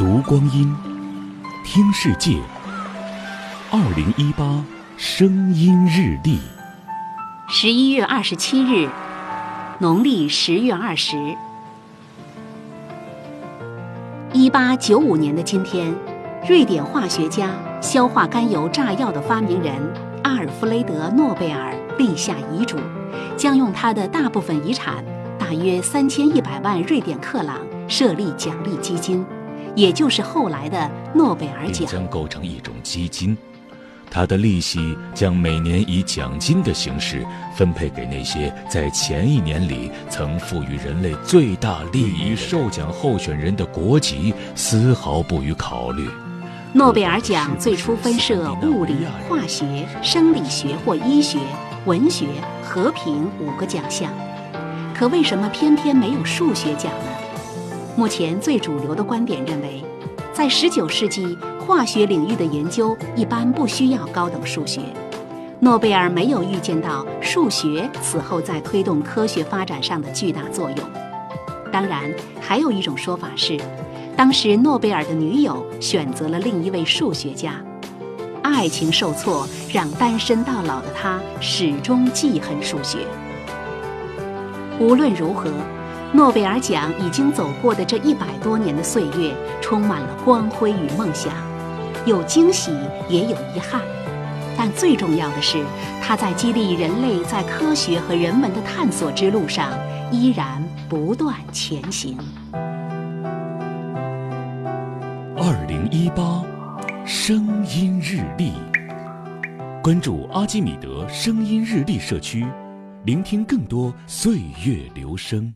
读光阴，听世界。二零一八声音日历，十一月二十七日，农历十月二十。一八九五年的今天，瑞典化学家、硝化甘油炸药的发明人阿尔弗雷德·诺贝尔立下遗嘱，将用他的大部分遗产（大约三千一百万瑞典克朗）设立奖励基金，也就是后来的诺贝尔奖。将构成一种基金，它的利息将每年以奖金的形式分配给那些在前一年里曾赋予人类最大利益受奖候选人的国籍丝毫不予考虑。诺贝尔奖最初分设物理、化学、生理学或医学、文学、和平五个奖项，可为什么偏偏没有数学奖呢？目前最主流的观点认为，在19世纪，化学领域的研究一般不需要高等数学。诺贝尔没有预见到数学此后在推动科学发展上的巨大作用。当然，还有一种说法是，当时诺贝尔的女友选择了另一位数学家，爱情受挫让单身到老的他始终记恨数学。无论如何。诺贝尔奖已经走过的这一百多年的岁月，充满了光辉与梦想，有惊喜也有遗憾，但最重要的是，它在激励人类在科学和人文的探索之路上依然不断前行。二零一八声音日历，关注阿基米德声音日历社区，聆听更多岁月流声。